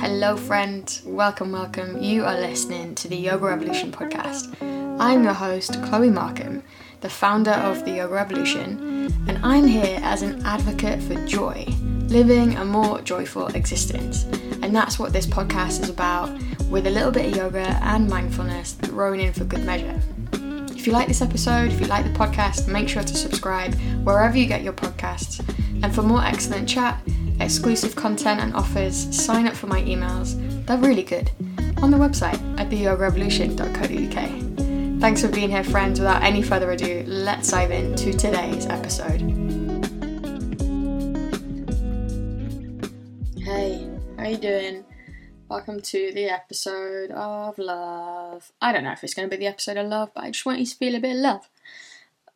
Hello, friend. Welcome, welcome. You are listening to the Yoga Revolution podcast. I'm your host, Chloe Markham, the founder of the Yoga Revolution, and I'm here as an advocate for joy, living a more joyful existence. And that's what this podcast is about, with a little bit of yoga and mindfulness thrown in for good measure. If you like this episode, if you like the podcast, make sure to subscribe wherever you get your podcasts. And for more excellent chat, exclusive content, and offers, sign up for my emails. They're really good. On the website at theyogarevolution.co.uk. Thanks for being here, friends. Without any further ado, let's dive into today's episode. Hey, how you doing? Welcome to the episode of love. I don't know if it's going to be the episode of love, but I just want you to feel a bit of love.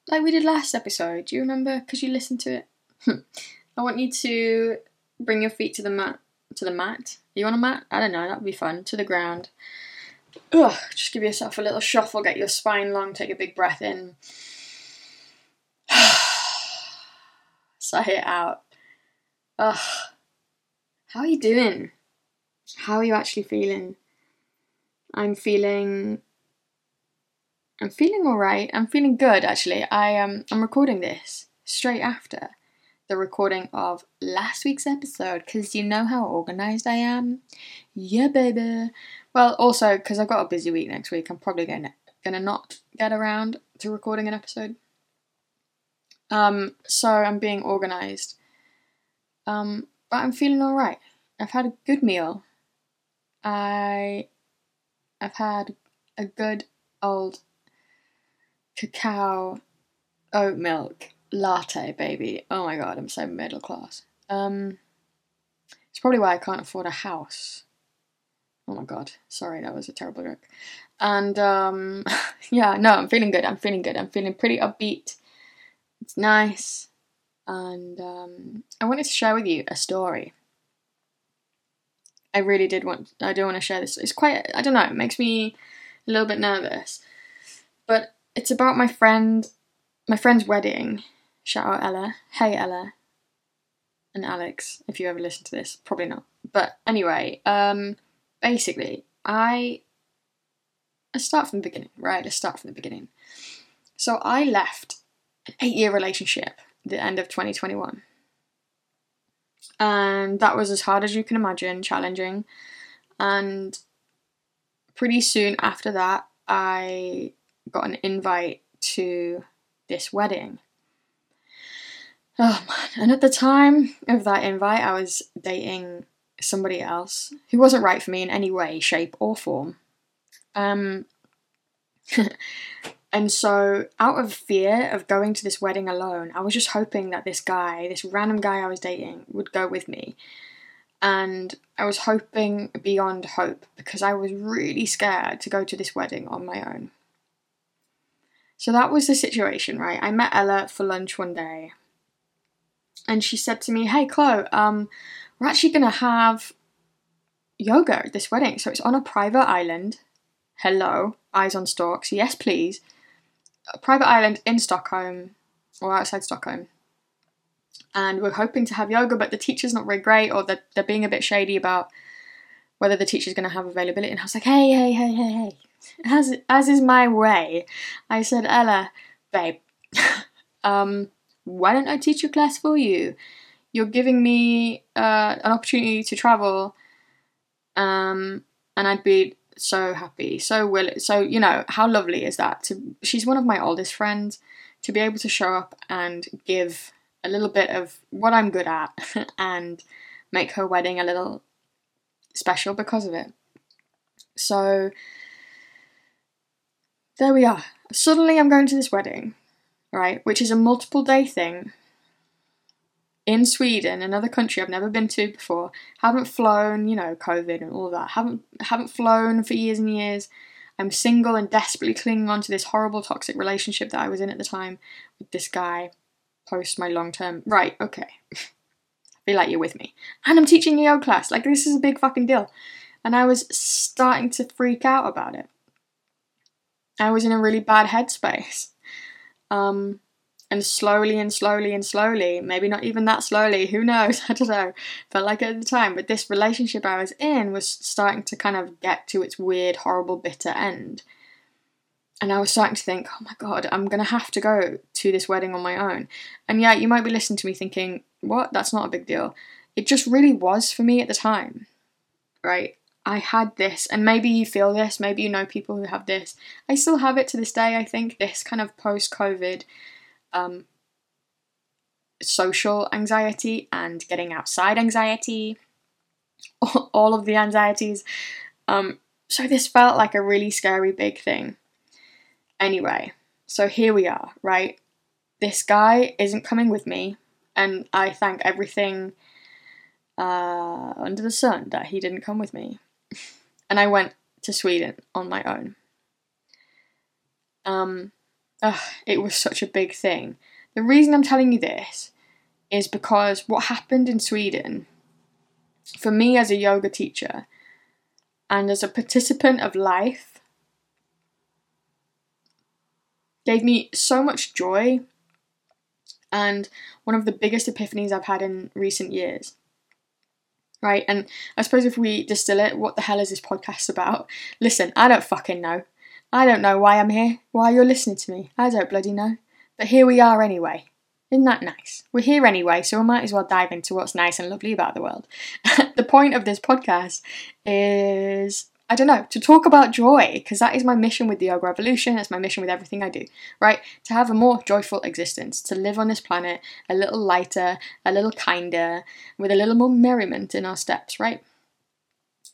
Like we did last episode. Do you remember? Because you listened to it. I want you to bring your feet to the mat. To the mat? You on a mat? I don't know. That would be fun. To the ground. Ugh, just give yourself a little shuffle. Get your spine long. Take a big breath in. Sigh it out. Ugh. How are you doing? How are you actually feeling? I'm feeling I'm feeling alright. I'm feeling good actually. I um I'm recording this straight after the recording of last week's episode because you know how organized I am. Yeah, baby. Well, also because I've got a busy week next week, I'm probably gonna gonna not get around to recording an episode. Um, so I'm being organized. Um, but I'm feeling all right. I've had a good meal. I I've had a good old cacao oat milk latte, baby. Oh my god, I'm so middle class. Um, it's probably why I can't afford a house. Oh my god, sorry, that was a terrible joke. And um, yeah, no, I'm feeling good. I'm feeling good. I'm feeling pretty upbeat. It's nice, and um, I wanted to share with you a story. I really did want. I do want to share this. It's quite. I don't know. It makes me a little bit nervous, but it's about my friend, my friend's wedding Shout out Ella. Hey Ella. And Alex, if you ever listen to this. Probably not. But anyway, um, basically, I. Let's start from the beginning, right? Let's start from the beginning. So I left an eight year relationship at the end of 2021. And that was as hard as you can imagine, challenging. And pretty soon after that, I got an invite to this wedding. Oh man. And at the time of that invite, I was dating somebody else who wasn't right for me in any way, shape, or form. Um, and so, out of fear of going to this wedding alone, I was just hoping that this guy, this random guy I was dating, would go with me. And I was hoping beyond hope because I was really scared to go to this wedding on my own. So that was the situation, right? I met Ella for lunch one day and she said to me, "Hey, Chloe, um, we're actually gonna have yoga at this wedding, so it's on a private island. Hello, eyes on stalks. Yes, please. A private island in Stockholm or outside Stockholm." And we're hoping to have yoga, but the teacher's not very great, or they're, they're being a bit shady about whether the teacher's going to have availability. And I was like, hey, hey, hey, hey, hey. As, as is my way, I said, Ella, babe, um, why don't I teach your class for you? You're giving me uh, an opportunity to travel, um, and I'd be so happy, so will, so you know how lovely is that? To she's one of my oldest friends. To be able to show up and give a little bit of what I'm good at and make her wedding a little special because of it. So there we are. Suddenly I'm going to this wedding right, which is a multiple day thing in Sweden, another country I've never been to before. Haven't flown, you know, COVID and all that. Haven't haven't flown for years and years. I'm single and desperately clinging on to this horrible toxic relationship that I was in at the time with this guy post my long term. Right, okay. Be like you're with me. And I'm teaching yoga class. Like, this is a big fucking deal. And I was starting to freak out about it. I was in a really bad headspace. Um, And slowly and slowly and slowly, maybe not even that slowly, who knows? I don't know. Felt like at the time, but this relationship I was in was starting to kind of get to its weird, horrible, bitter end. And I was starting to think, oh my god, I'm gonna have to go to this wedding on my own. And yeah, you might be listening to me thinking, what? That's not a big deal. It just really was for me at the time, right? I had this, and maybe you feel this, maybe you know people who have this. I still have it to this day, I think, this kind of post COVID um, social anxiety and getting outside anxiety, all of the anxieties. Um, so this felt like a really scary big thing. Anyway, so here we are, right? This guy isn't coming with me, and I thank everything uh, under the sun that he didn't come with me. And I went to Sweden on my own. Um, ugh, it was such a big thing. The reason I'm telling you this is because what happened in Sweden, for me as a yoga teacher and as a participant of life, gave me so much joy and one of the biggest epiphanies I've had in recent years. Right, and I suppose if we distill it, what the hell is this podcast about? Listen, I don't fucking know. I don't know why I'm here, why you're listening to me. I don't bloody know. But here we are anyway. Isn't that nice? We're here anyway, so we might as well dive into what's nice and lovely about the world. the point of this podcast is I don't know, to talk about joy, because that is my mission with the Yoga Revolution, it's my mission with everything I do, right? To have a more joyful existence, to live on this planet a little lighter, a little kinder, with a little more merriment in our steps, right?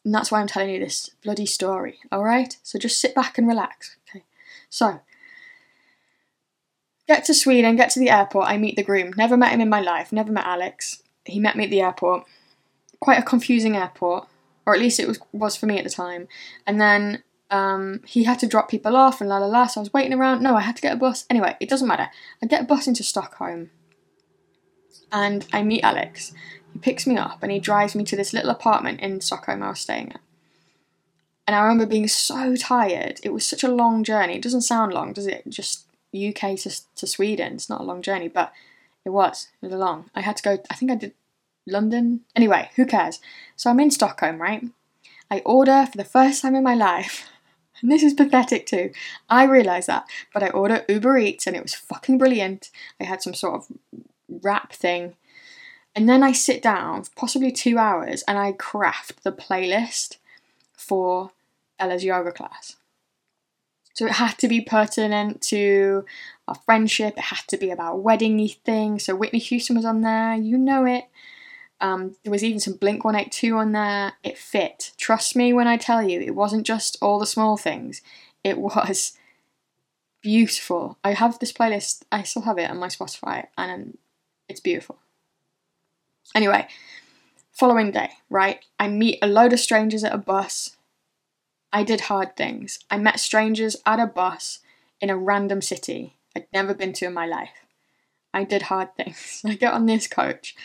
And that's why I'm telling you this bloody story, alright? So just sit back and relax, okay? So, get to Sweden, get to the airport, I meet the groom. Never met him in my life, never met Alex. He met me at the airport. Quite a confusing airport or at least it was was for me at the time. And then um, he had to drop people off and la la la. So I was waiting around. No, I had to get a bus. Anyway, it doesn't matter. I get a bus into Stockholm, and I meet Alex. He picks me up and he drives me to this little apartment in Stockholm I was staying at. And I remember being so tired. It was such a long journey. It doesn't sound long, does it? Just UK to to Sweden. It's not a long journey, but it was. It was long. I had to go. I think I did London. Anyway, who cares? So I'm in Stockholm, right? I order for the first time in my life. And this is pathetic too. I realise that. But I order Uber Eats and it was fucking brilliant. I had some sort of wrap thing. And then I sit down for possibly two hours and I craft the playlist for Ella's yoga class. So it had to be pertinent to our friendship, it had to be about weddingy things. So Whitney Houston was on there, you know it. Um, there was even some Blink 182 on there. It fit. Trust me when I tell you, it wasn't just all the small things, it was beautiful. I have this playlist, I still have it on my Spotify, and it's beautiful. Anyway, following day, right? I meet a load of strangers at a bus. I did hard things. I met strangers at a bus in a random city I'd never been to in my life. I did hard things. I get on this coach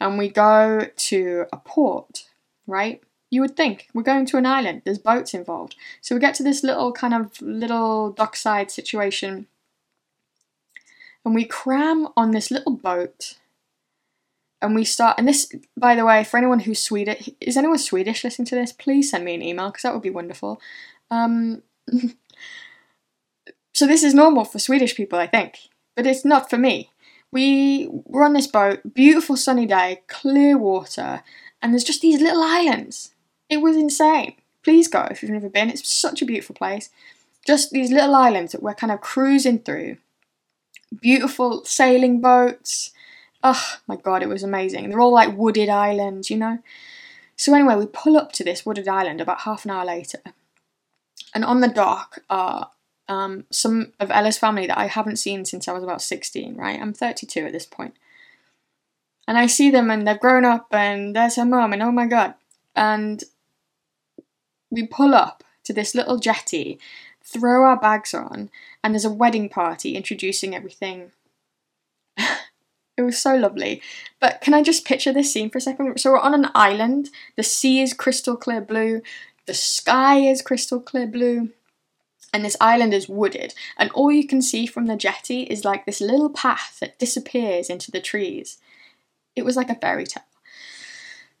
and we go to a port, right? You would think. We're going to an island, there's boats involved. So we get to this little kind of little dockside situation and we cram on this little boat and we start and this by the way for anyone who's swedish is anyone swedish listening to this? Please send me an email because that would be wonderful. Um, so this is normal for swedish people i think but it's not for me we were on this boat, beautiful sunny day, clear water, and there's just these little islands. It was insane. Please go if you've never been. It's such a beautiful place. Just these little islands that we're kind of cruising through. Beautiful sailing boats. Oh my god, it was amazing. They're all like wooded islands, you know? So, anyway, we pull up to this wooded island about half an hour later. And on the dock are um, some of Ella's family that I haven't seen since I was about 16, right? I'm 32 at this point. And I see them and they've grown up and there's her mum and oh my god. And we pull up to this little jetty, throw our bags on, and there's a wedding party introducing everything. it was so lovely. But can I just picture this scene for a second? So we're on an island, the sea is crystal clear blue, the sky is crystal clear blue And this island is wooded, and all you can see from the jetty is like this little path that disappears into the trees. It was like a fairy tale.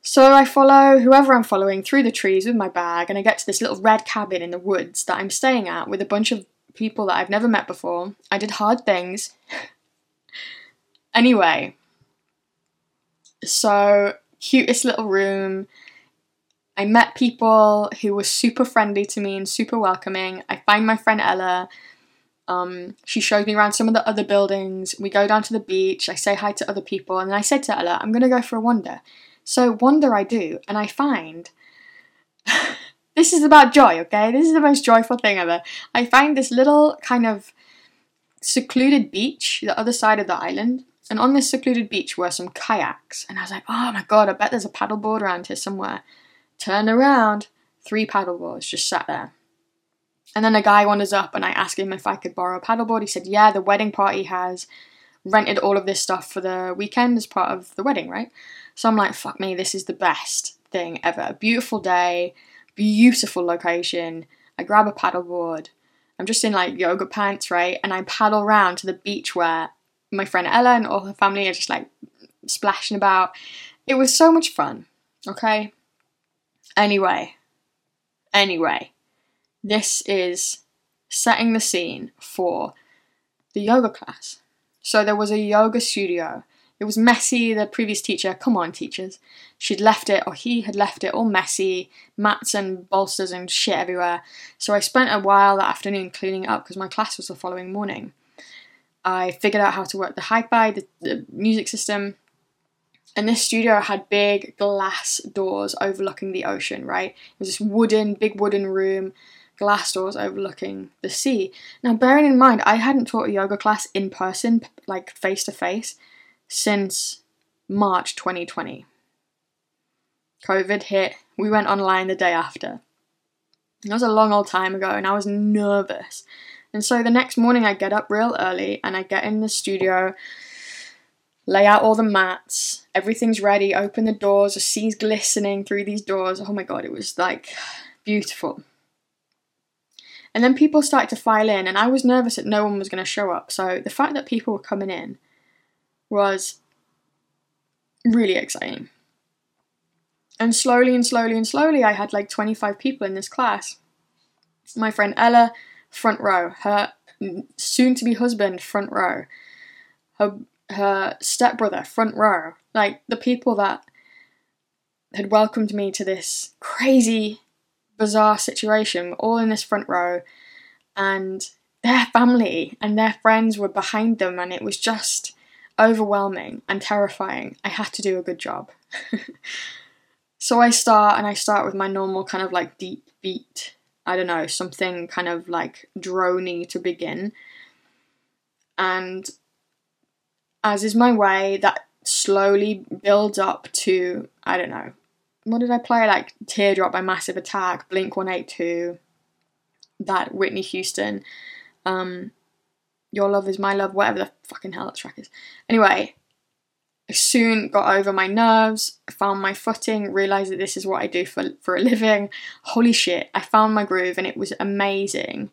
So I follow whoever I'm following through the trees with my bag, and I get to this little red cabin in the woods that I'm staying at with a bunch of people that I've never met before. I did hard things. anyway, so cutest little room. I met people who were super friendly to me and super welcoming. I find my friend Ella. Um, she showed me around some of the other buildings. We go down to the beach. I say hi to other people, and then I said to Ella, "I'm gonna go for a wander." So wander I do, and I find this is about joy. Okay, this is the most joyful thing ever. I find this little kind of secluded beach, the other side of the island, and on this secluded beach were some kayaks. And I was like, "Oh my god, I bet there's a paddleboard around here somewhere." Turn around, three paddleboards just sat there. And then a guy wanders up and I ask him if I could borrow a paddleboard. He said, Yeah, the wedding party has rented all of this stuff for the weekend as part of the wedding, right? So I'm like, fuck me, this is the best thing ever. A beautiful day, beautiful location. I grab a paddleboard. I'm just in like yoga pants, right? And I paddle around to the beach where my friend Ella and all her family are just like splashing about. It was so much fun, okay? Anyway, anyway, this is setting the scene for the yoga class. So there was a yoga studio. It was messy, the previous teacher, come on, teachers. She'd left it, or he had left it all messy, mats and bolsters and shit everywhere. So I spent a while that afternoon cleaning up because my class was the following morning. I figured out how to work the hi fi, the, the music system, and this studio had big glass doors overlooking the ocean, right? It was this wooden, big wooden room, glass doors overlooking the sea. Now, bearing in mind, I hadn't taught a yoga class in person, like face to face, since March 2020. COVID hit, we went online the day after. That was a long old time ago, and I was nervous. And so the next morning, I get up real early and I get in the studio lay out all the mats, everything's ready, open the doors, the sea's glistening through these doors. Oh my god, it was like beautiful. And then people started to file in, and I was nervous that no one was going to show up. So the fact that people were coming in was really exciting. And slowly and slowly and slowly, I had like 25 people in this class. My friend Ella, front row. Her soon to be husband, front row. Her her stepbrother, front row. Like the people that had welcomed me to this crazy, bizarre situation, all in this front row, and their family and their friends were behind them, and it was just overwhelming and terrifying. I had to do a good job. so I start, and I start with my normal kind of like deep beat. I don't know, something kind of like drony to begin. And as is my way, that slowly builds up to, I don't know, what did I play? Like Teardrop by Massive Attack, Blink 182, that Whitney Houston, um, Your Love Is My Love, whatever the fucking hell that track is. Anyway, I soon got over my nerves, found my footing, realised that this is what I do for, for a living. Holy shit, I found my groove and it was amazing.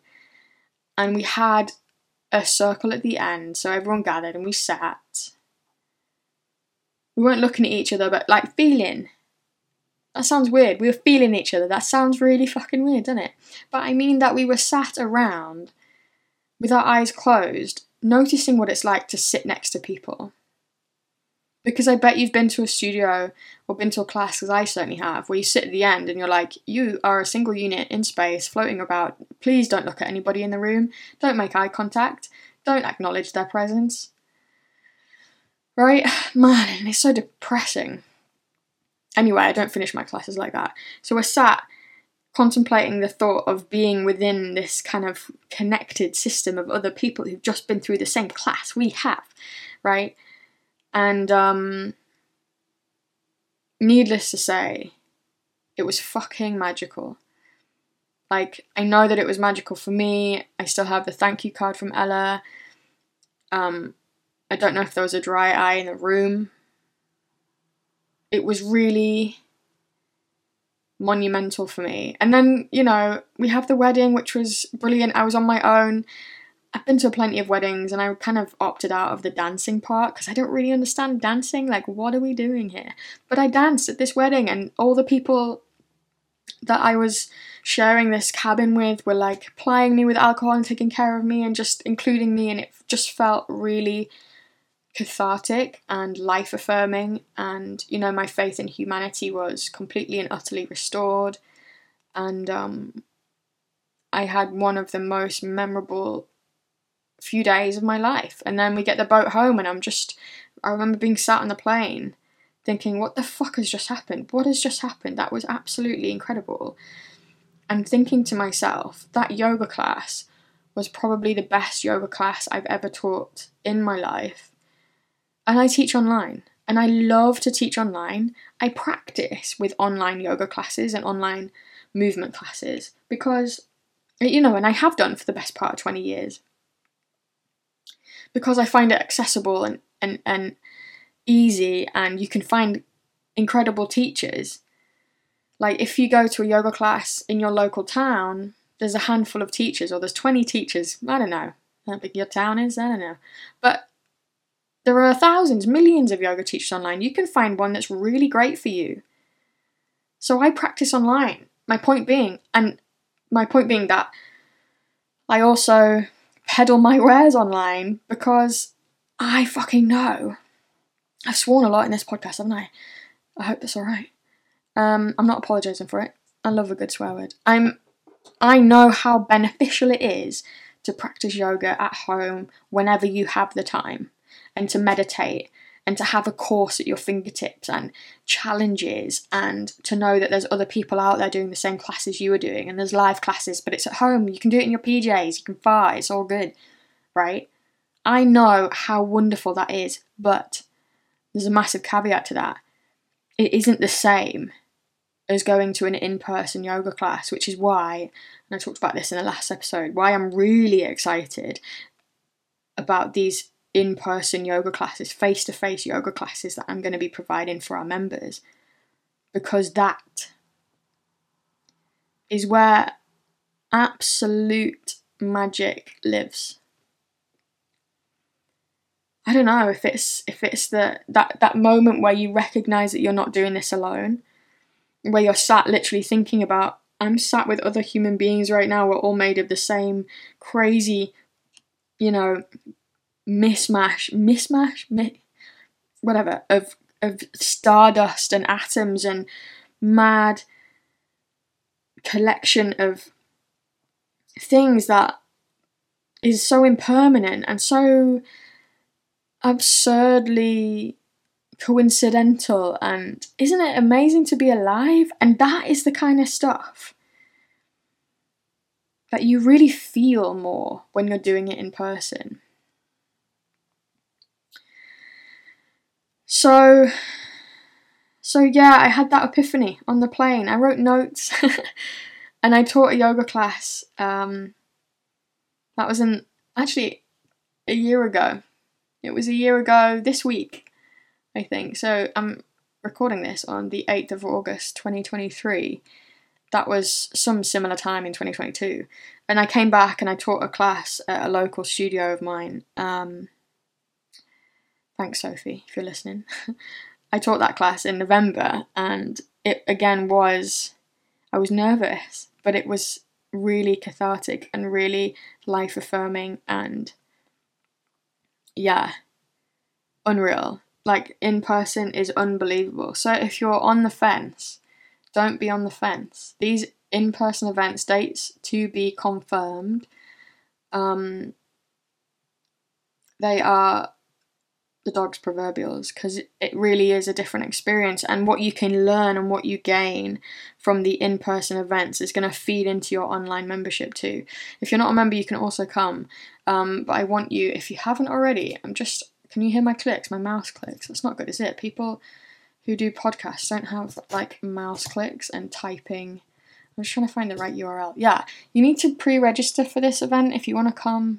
And we had a circle at the end, so everyone gathered and we sat. We weren't looking at each other, but like feeling. That sounds weird. We were feeling each other. That sounds really fucking weird, doesn't it? But I mean that we were sat around with our eyes closed, noticing what it's like to sit next to people. Because I bet you've been to a studio or been to a class, as I certainly have, where you sit at the end and you're like, you are a single unit in space floating about. Please don't look at anybody in the room. Don't make eye contact. Don't acknowledge their presence. Right? Man, it's so depressing. Anyway, I don't finish my classes like that. So we're sat contemplating the thought of being within this kind of connected system of other people who've just been through the same class we have, right? And um, needless to say, it was fucking magical. Like, I know that it was magical for me. I still have the thank you card from Ella. Um, I don't know if there was a dry eye in the room. It was really monumental for me. And then, you know, we have the wedding, which was brilliant. I was on my own. I've been to plenty of weddings and I kind of opted out of the dancing part because I don't really understand dancing. Like, what are we doing here? But I danced at this wedding and all the people that I was sharing this cabin with were like plying me with alcohol and taking care of me and just including me, and it just felt really cathartic and life affirming. And you know, my faith in humanity was completely and utterly restored. And um, I had one of the most memorable few days of my life. And then we get the boat home, and I'm just, I remember being sat on the plane thinking, what the fuck has just happened? What has just happened? That was absolutely incredible. And thinking to myself, that yoga class was probably the best yoga class I've ever taught in my life. And I teach online, and I love to teach online. I practice with online yoga classes and online movement classes because, you know, and I have done for the best part of 20 years. Because I find it accessible and, and, and easy and you can find incredible teachers. Like if you go to a yoga class in your local town, there's a handful of teachers or there's 20 teachers. I don't know how big your town is, I don't know. But there are thousands, millions of yoga teachers online. You can find one that's really great for you. So I practice online. My point being, and my point being that I also peddle my wares online because I fucking know I've sworn a lot in this podcast, haven't I? I hope that's alright. Um, I'm not apologising for it. I love a good swear word. I'm I know how beneficial it is to practice yoga at home whenever you have the time and to meditate and to have a course at your fingertips and challenges and to know that there's other people out there doing the same classes you are doing and there's live classes but it's at home you can do it in your PJs you can fire it's all good right I know how wonderful that is but there's a massive caveat to that. It isn't the same as going to an in person yoga class, which is why, and I talked about this in the last episode, why I'm really excited about these in person yoga classes, face to face yoga classes that I'm going to be providing for our members. Because that is where absolute magic lives. I don't know if it's if it's the that that moment where you recognize that you're not doing this alone, where you're sat literally thinking about I'm sat with other human beings right now. We're all made of the same crazy, you know, mismatch, mismatch, mi- whatever of of stardust and atoms and mad collection of things that is so impermanent and so absurdly coincidental and isn't it amazing to be alive? And that is the kind of stuff that you really feel more when you're doing it in person. So so yeah, I had that epiphany on the plane. I wrote notes and I taught a yoga class. Um, that was in actually a year ago. It was a year ago this week, I think. So I'm recording this on the 8th of August 2023. That was some similar time in 2022. And I came back and I taught a class at a local studio of mine. Um, thanks, Sophie, if you're listening. I taught that class in November and it again was, I was nervous, but it was really cathartic and really life affirming and yeah, unreal. Like in person is unbelievable. So if you're on the fence, don't be on the fence. These in person events, dates to be confirmed. Um, they are the dog's proverbials because it really is a different experience and what you can learn and what you gain from the in-person events is going to feed into your online membership too. If you're not a member you can also come um, but i want you if you haven't already i'm just can you hear my clicks? My mouse clicks. That's not good is it? People who do podcasts don't have like mouse clicks and typing. I'm just trying to find the right url yeah you need to pre-register for this event if you want to come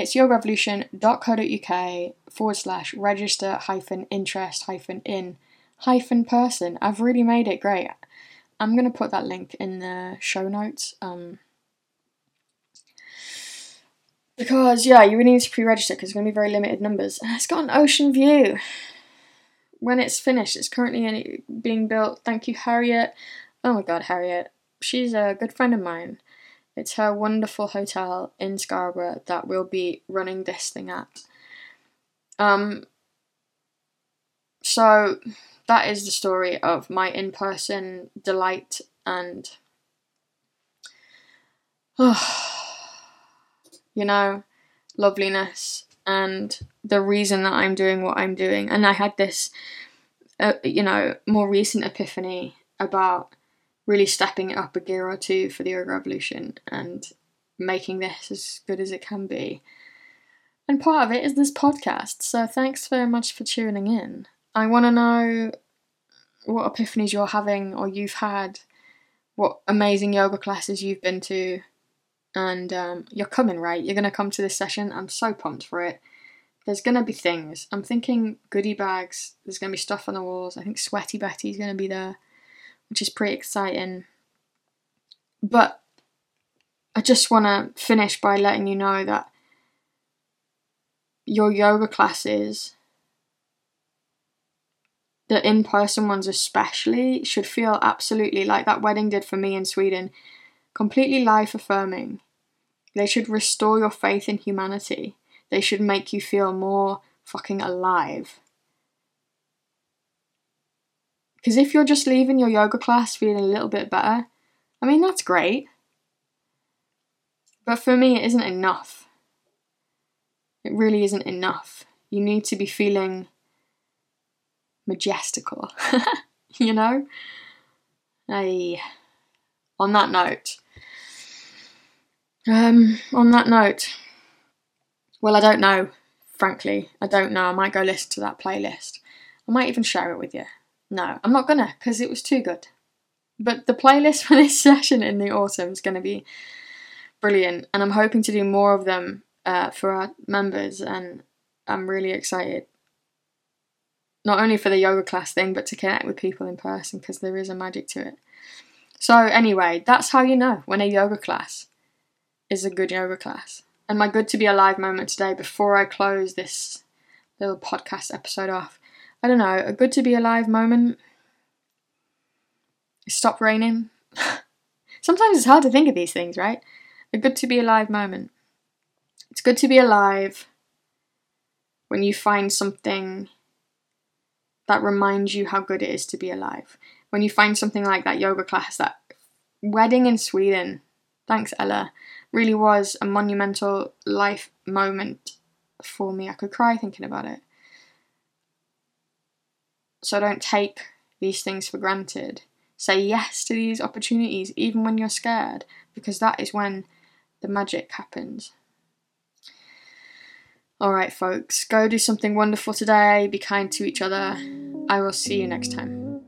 it's yogarevolution.co.uk forward slash register hyphen interest hyphen in hyphen person. I've really made it great. I'm gonna put that link in the show notes. Um, because yeah, you really need to pre-register because it's gonna be very limited numbers. And it's got an ocean view. When it's finished, it's currently being built. Thank you, Harriet. Oh my God, Harriet. She's a good friend of mine. It's her wonderful hotel in Scarborough that we'll be running this thing at. Um, so that is the story of my in person delight and. Oh, you know, loveliness and the reason that I'm doing what I'm doing. And I had this, uh, you know, more recent epiphany about really stepping it up a gear or two for the Yoga Revolution and making this as good as it can be. And part of it is this podcast. So thanks very much for tuning in. I want to know what epiphanies you're having or you've had, what amazing yoga classes you've been to, and um, you're coming, right? You're going to come to this session. I'm so pumped for it. There's going to be things. I'm thinking goodie bags. There's going to be stuff on the walls. I think Sweaty Betty's going to be there, which is pretty exciting. But I just want to finish by letting you know that your yoga classes, the in person ones especially, should feel absolutely like that wedding did for me in Sweden completely life affirming. They should restore your faith in humanity. They should make you feel more fucking alive. Because if you're just leaving your yoga class feeling a little bit better, I mean, that's great. But for me, it isn't enough. It really isn't enough. You need to be feeling majestical, you know? Hey. On that note, um, on that note, well, I don't know, frankly. I don't know. I might go listen to that playlist. I might even share it with you. No, I'm not gonna, because it was too good. But the playlist for this session in the autumn is going to be brilliant, and I'm hoping to do more of them uh, for our members, and I'm really excited. Not only for the yoga class thing, but to connect with people in person because there is a magic to it. So, anyway, that's how you know when a yoga class is a good yoga class. And my good to be alive moment today, before I close this little podcast episode off, I don't know, a good to be alive moment stop raining. Sometimes it's hard to think of these things, right? A good to be alive moment. It's good to be alive when you find something that reminds you how good it is to be alive when you find something like that yoga class, that wedding in Sweden, thanks Ella, really was a monumental life moment for me. I could cry thinking about it. So don't take these things for granted. Say yes to these opportunities, even when you're scared, because that is when the magic happens. Alright, folks, go do something wonderful today, be kind to each other. I will see you next time.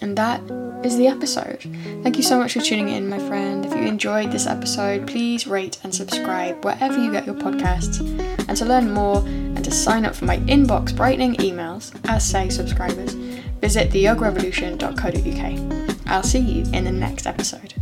And that is the episode. Thank you so much for tuning in, my friend. If you enjoyed this episode, please rate and subscribe wherever you get your podcasts. And to learn more and to sign up for my inbox brightening emails as say subscribers, visit theyogarevolution.co.uk. I'll see you in the next episode.